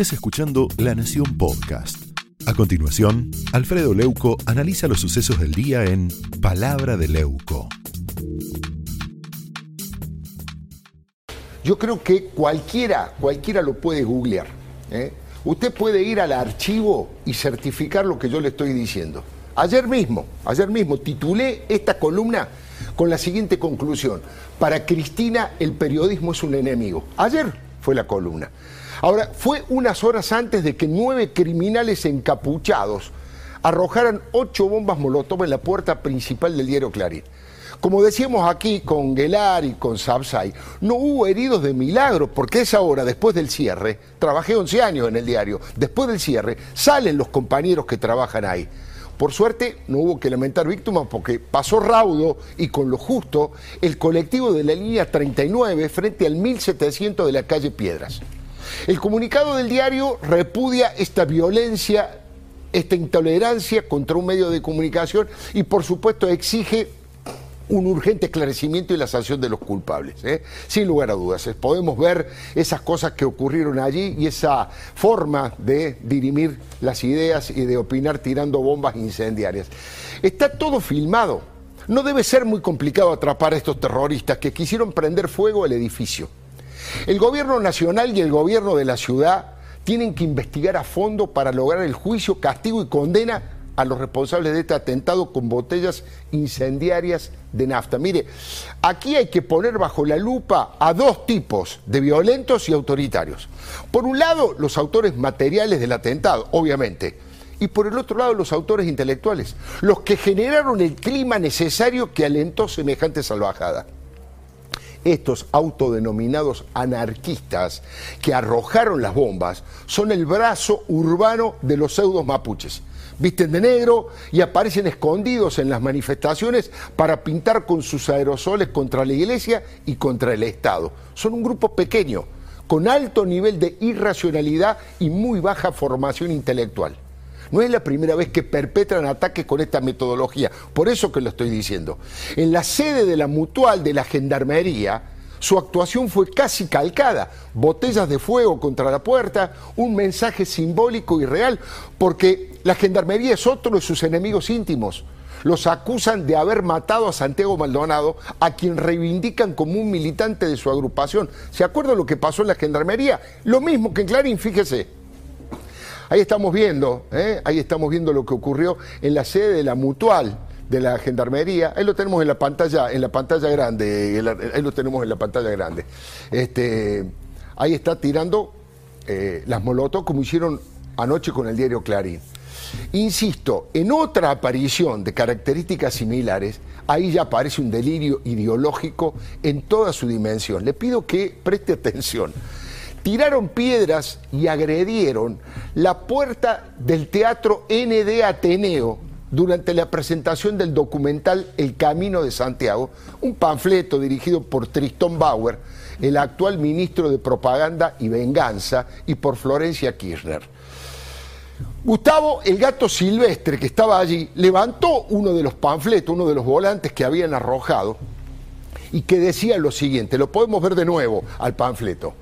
estés escuchando La Nación Podcast. A continuación, Alfredo Leuco analiza los sucesos del día en Palabra de Leuco. Yo creo que cualquiera, cualquiera lo puede googlear. ¿eh? Usted puede ir al archivo y certificar lo que yo le estoy diciendo. Ayer mismo, ayer mismo titulé esta columna con la siguiente conclusión. Para Cristina el periodismo es un enemigo. Ayer fue la columna. Ahora, fue unas horas antes de que nueve criminales encapuchados arrojaran ocho bombas molotov en la puerta principal del diario Clarín. Como decíamos aquí con Gelar y con Sabsay, no hubo heridos de milagro, porque esa hora, después del cierre, trabajé 11 años en el diario, después del cierre, salen los compañeros que trabajan ahí. Por suerte no hubo que lamentar víctimas porque pasó raudo y con lo justo el colectivo de la línea 39 frente al 1700 de la calle Piedras. El comunicado del diario repudia esta violencia, esta intolerancia contra un medio de comunicación y por supuesto exige un urgente esclarecimiento y la sanción de los culpables. ¿eh? Sin lugar a dudas, podemos ver esas cosas que ocurrieron allí y esa forma de dirimir las ideas y de opinar tirando bombas incendiarias. Está todo filmado. No debe ser muy complicado atrapar a estos terroristas que quisieron prender fuego al edificio. El gobierno nacional y el gobierno de la ciudad tienen que investigar a fondo para lograr el juicio, castigo y condena a los responsables de este atentado con botellas incendiarias de nafta. Mire, aquí hay que poner bajo la lupa a dos tipos de violentos y autoritarios. Por un lado, los autores materiales del atentado, obviamente, y por el otro lado, los autores intelectuales, los que generaron el clima necesario que alentó semejante salvajada estos autodenominados anarquistas que arrojaron las bombas son el brazo urbano de los pseudos mapuches. Visten de negro y aparecen escondidos en las manifestaciones para pintar con sus aerosoles contra la iglesia y contra el Estado. Son un grupo pequeño, con alto nivel de irracionalidad y muy baja formación intelectual. No es la primera vez que perpetran ataques con esta metodología, por eso que lo estoy diciendo. En la sede de la mutual de la Gendarmería, su actuación fue casi calcada. Botellas de fuego contra la puerta, un mensaje simbólico y real, porque la Gendarmería es otro de sus enemigos íntimos. Los acusan de haber matado a Santiago Maldonado, a quien reivindican como un militante de su agrupación. ¿Se acuerdan lo que pasó en la Gendarmería? Lo mismo que en Clarín, fíjese. Ahí estamos viendo, ¿eh? ahí estamos viendo lo que ocurrió en la sede de la Mutual de la Gendarmería. Ahí lo tenemos en la pantalla, en la pantalla grande, ahí lo tenemos en la pantalla grande. Este, ahí está tirando eh, las molotos como hicieron anoche con el diario Clarín. Insisto, en otra aparición de características similares, ahí ya aparece un delirio ideológico en toda su dimensión. Le pido que preste atención tiraron piedras y agredieron la puerta del Teatro ND Ateneo durante la presentación del documental El Camino de Santiago, un panfleto dirigido por Tristón Bauer, el actual ministro de Propaganda y Venganza, y por Florencia Kirchner. Gustavo, el gato silvestre que estaba allí, levantó uno de los panfletos, uno de los volantes que habían arrojado, y que decía lo siguiente, lo podemos ver de nuevo al panfleto.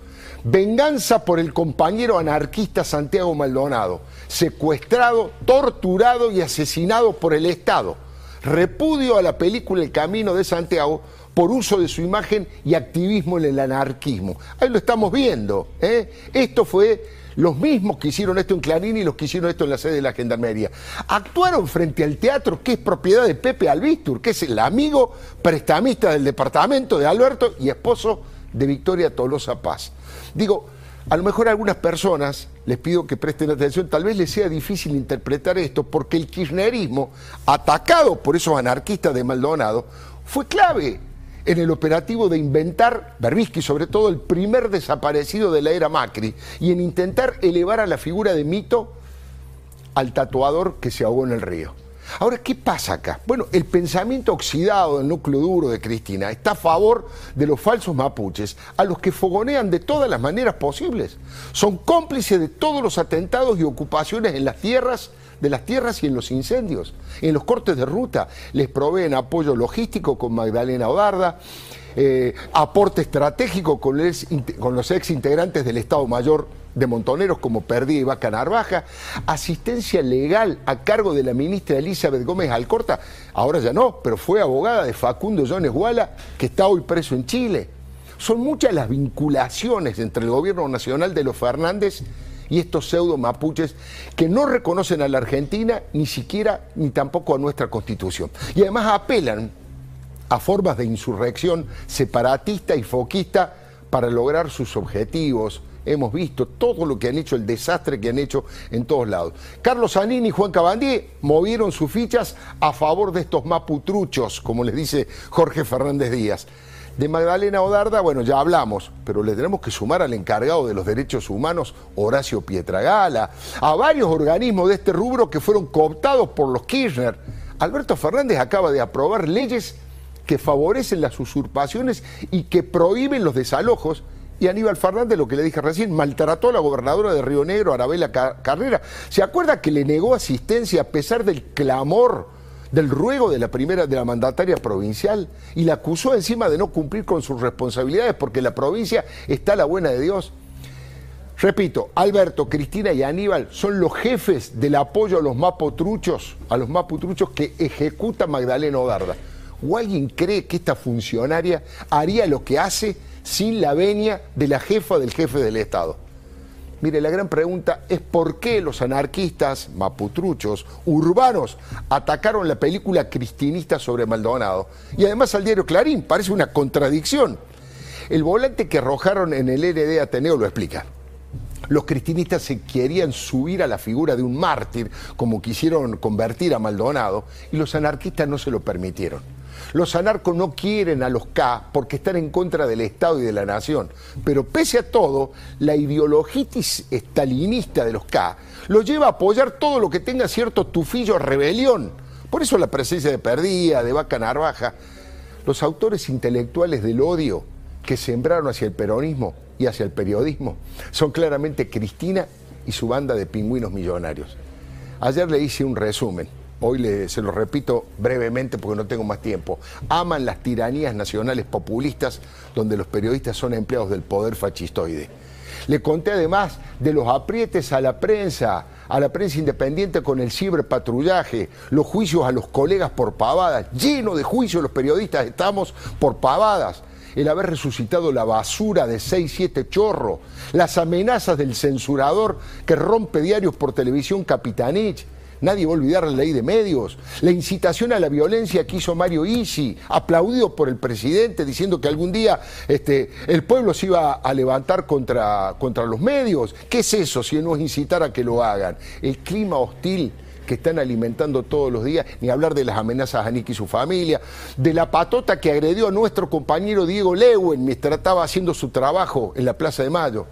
Venganza por el compañero anarquista Santiago Maldonado, secuestrado, torturado y asesinado por el Estado. Repudio a la película El Camino de Santiago por uso de su imagen y activismo en el anarquismo. Ahí lo estamos viendo. ¿eh? Esto fue los mismos que hicieron esto en Clarín y los que hicieron esto en la sede de la Gendarmería. Actuaron frente al teatro que es propiedad de Pepe Albistur, que es el amigo prestamista del departamento de Alberto y esposo de Victoria Tolosa Paz. Digo, a lo mejor a algunas personas les pido que presten atención, tal vez les sea difícil interpretar esto, porque el kirchnerismo, atacado por esos anarquistas de Maldonado, fue clave en el operativo de inventar, Berbisky sobre todo, el primer desaparecido de la era Macri, y en intentar elevar a la figura de mito al tatuador que se ahogó en el río. Ahora, ¿qué pasa acá? Bueno, el pensamiento oxidado del núcleo duro de Cristina está a favor de los falsos mapuches, a los que fogonean de todas las maneras posibles. Son cómplices de todos los atentados y ocupaciones en las tierras, de las tierras y en los incendios, en los cortes de ruta. Les proveen apoyo logístico con Magdalena Odarda. eh, aporte estratégico con, con los ex integrantes del Estado Mayor de Montoneros como Perdí y Vaca Narvaja, asistencia legal a cargo de la ministra Elizabeth Gómez Alcorta, ahora ya no, pero fue abogada de Facundo Jones Guala, que está hoy preso en Chile. Son muchas las vinculaciones entre el gobierno nacional de los Fernández y estos pseudo mapuches que no reconocen a la Argentina ni siquiera ni tampoco a nuestra constitución. Y además apelan a formas de insurrección separatista y foquista para lograr sus objetivos. Hemos visto todo lo que han hecho, el desastre que han hehecho en todos lados. Carlos Zanini y Juan Cabandier movieron sus fichas a favor de estos maputruchos, como les dice Jorge Fernández Díaz. De Magdalena Odarda, bueno, ya hablamos, pero le tenemos que sumar al encargado de los derechos humanos, Horacio Pietragala, a varios organismos de este rubro que fueron cooptados por los Kirchner. Alberto Fernández acaba de aprobar leyes que favorecen las usurpaciones y que prohíben los desalojos. Y Aníbal Fernández, lo que le dije recién, maltrató a la gobernadora de Río Negro, Arabela Carrera. ¿Se acuerda que le negó asistencia a pesar del clamor del ruego de la primera de la mandataria provincial y la acusó encima de no cumplir con sus responsabilidades porque la provincia está a la buena de Dios. Repito, Alberto, Cristina y Aníbal son los jefes del apoyo a los mapotruchos, a los mapotruchos que ejecuta Magdalena Odarda. ¿O alguien cree que esta funcionaria haría lo que hace sin la venia de la jefa del jefe del Estado? Mire, la gran pregunta es por qué los anarquistas, maputruchos, urbanos, atacaron la película cristinista sobre Maldonado. Y además al diario Clarín, parece una contradicción. El volante que arrojaron en el RD Ateneo lo explica. Los cristinistas se querían subir a la figura de un mártir, como quisieron convertir a Maldonado, y los anarquistas no se lo permitieron. Los anarcos no quieren a los K porque están en contra del Estado y de la nación. Pero pese a todo, la ideologitis estalinista de los K los lleva a apoyar todo lo que tenga cierto tufillo rebelión. Por eso la presencia de Perdía, de Vaca Narvaja. Los autores intelectuales del odio que sembraron hacia el peronismo y hacia el periodismo son claramente Cristina y su banda de pingüinos millonarios. Ayer le hice un resumen hoy se lo repito brevemente porque no tengo más tiempo, aman las tiranías nacionales populistas donde los periodistas son empleados del poder fascistoide. Le conté además de los aprietes a la prensa, a la prensa independiente con el ciberpatrullaje, los juicios a los colegas por pavadas, lleno de juicios los periodistas estamos por pavadas, el haber resucitado la basura de 6, 7 chorros, las amenazas del censurador que rompe diarios por televisión Capitanich, Nadie va a olvidar la ley de medios, la incitación a la violencia que hizo Mario Isi, aplaudido por el presidente, diciendo que algún día este, el pueblo se iba a levantar contra, contra los medios. ¿Qué es eso si no es incitar a que lo hagan? El clima hostil que están alimentando todos los días, ni hablar de las amenazas a Nick y su familia, de la patota que agredió a nuestro compañero Diego Lewen mientras estaba haciendo su trabajo en la Plaza de Mayo.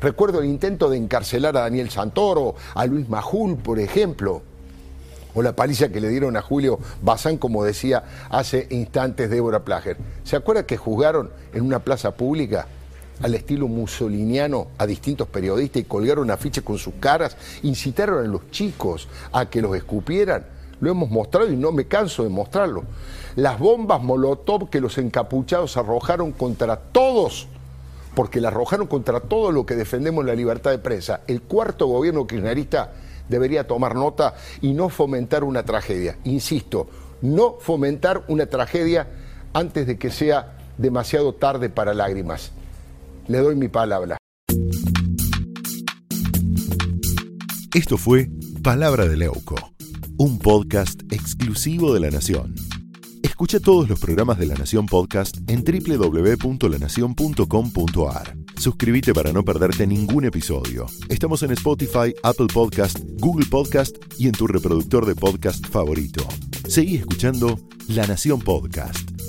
Recuerdo el intento de encarcelar a Daniel Santoro, a Luis Majul, por ejemplo o la paliza que le dieron a Julio Bazán, como decía hace instantes Débora Plager. ¿Se acuerda que juzgaron en una plaza pública al estilo musoliniano a distintos periodistas y colgaron afiches con sus caras, incitaron a los chicos a que los escupieran? Lo hemos mostrado y no me canso de mostrarlo. Las bombas Molotov que los encapuchados arrojaron contra todos porque la arrojaron contra todo lo que defendemos la libertad de prensa. El cuarto gobierno kirchnerista debería tomar nota y no fomentar una tragedia. Insisto, no fomentar una tragedia antes de que sea demasiado tarde para lágrimas. Le doy mi palabra. Esto fue Palabra de Leuco, un podcast exclusivo de La Nación. Escucha todos los programas de La Nación Podcast en www.lanacion.com.ar. Suscríbete para no perderte ningún episodio. Estamos en Spotify, Apple Podcast, Google Podcast y en tu reproductor de podcast favorito. Seguí escuchando La Nación Podcast.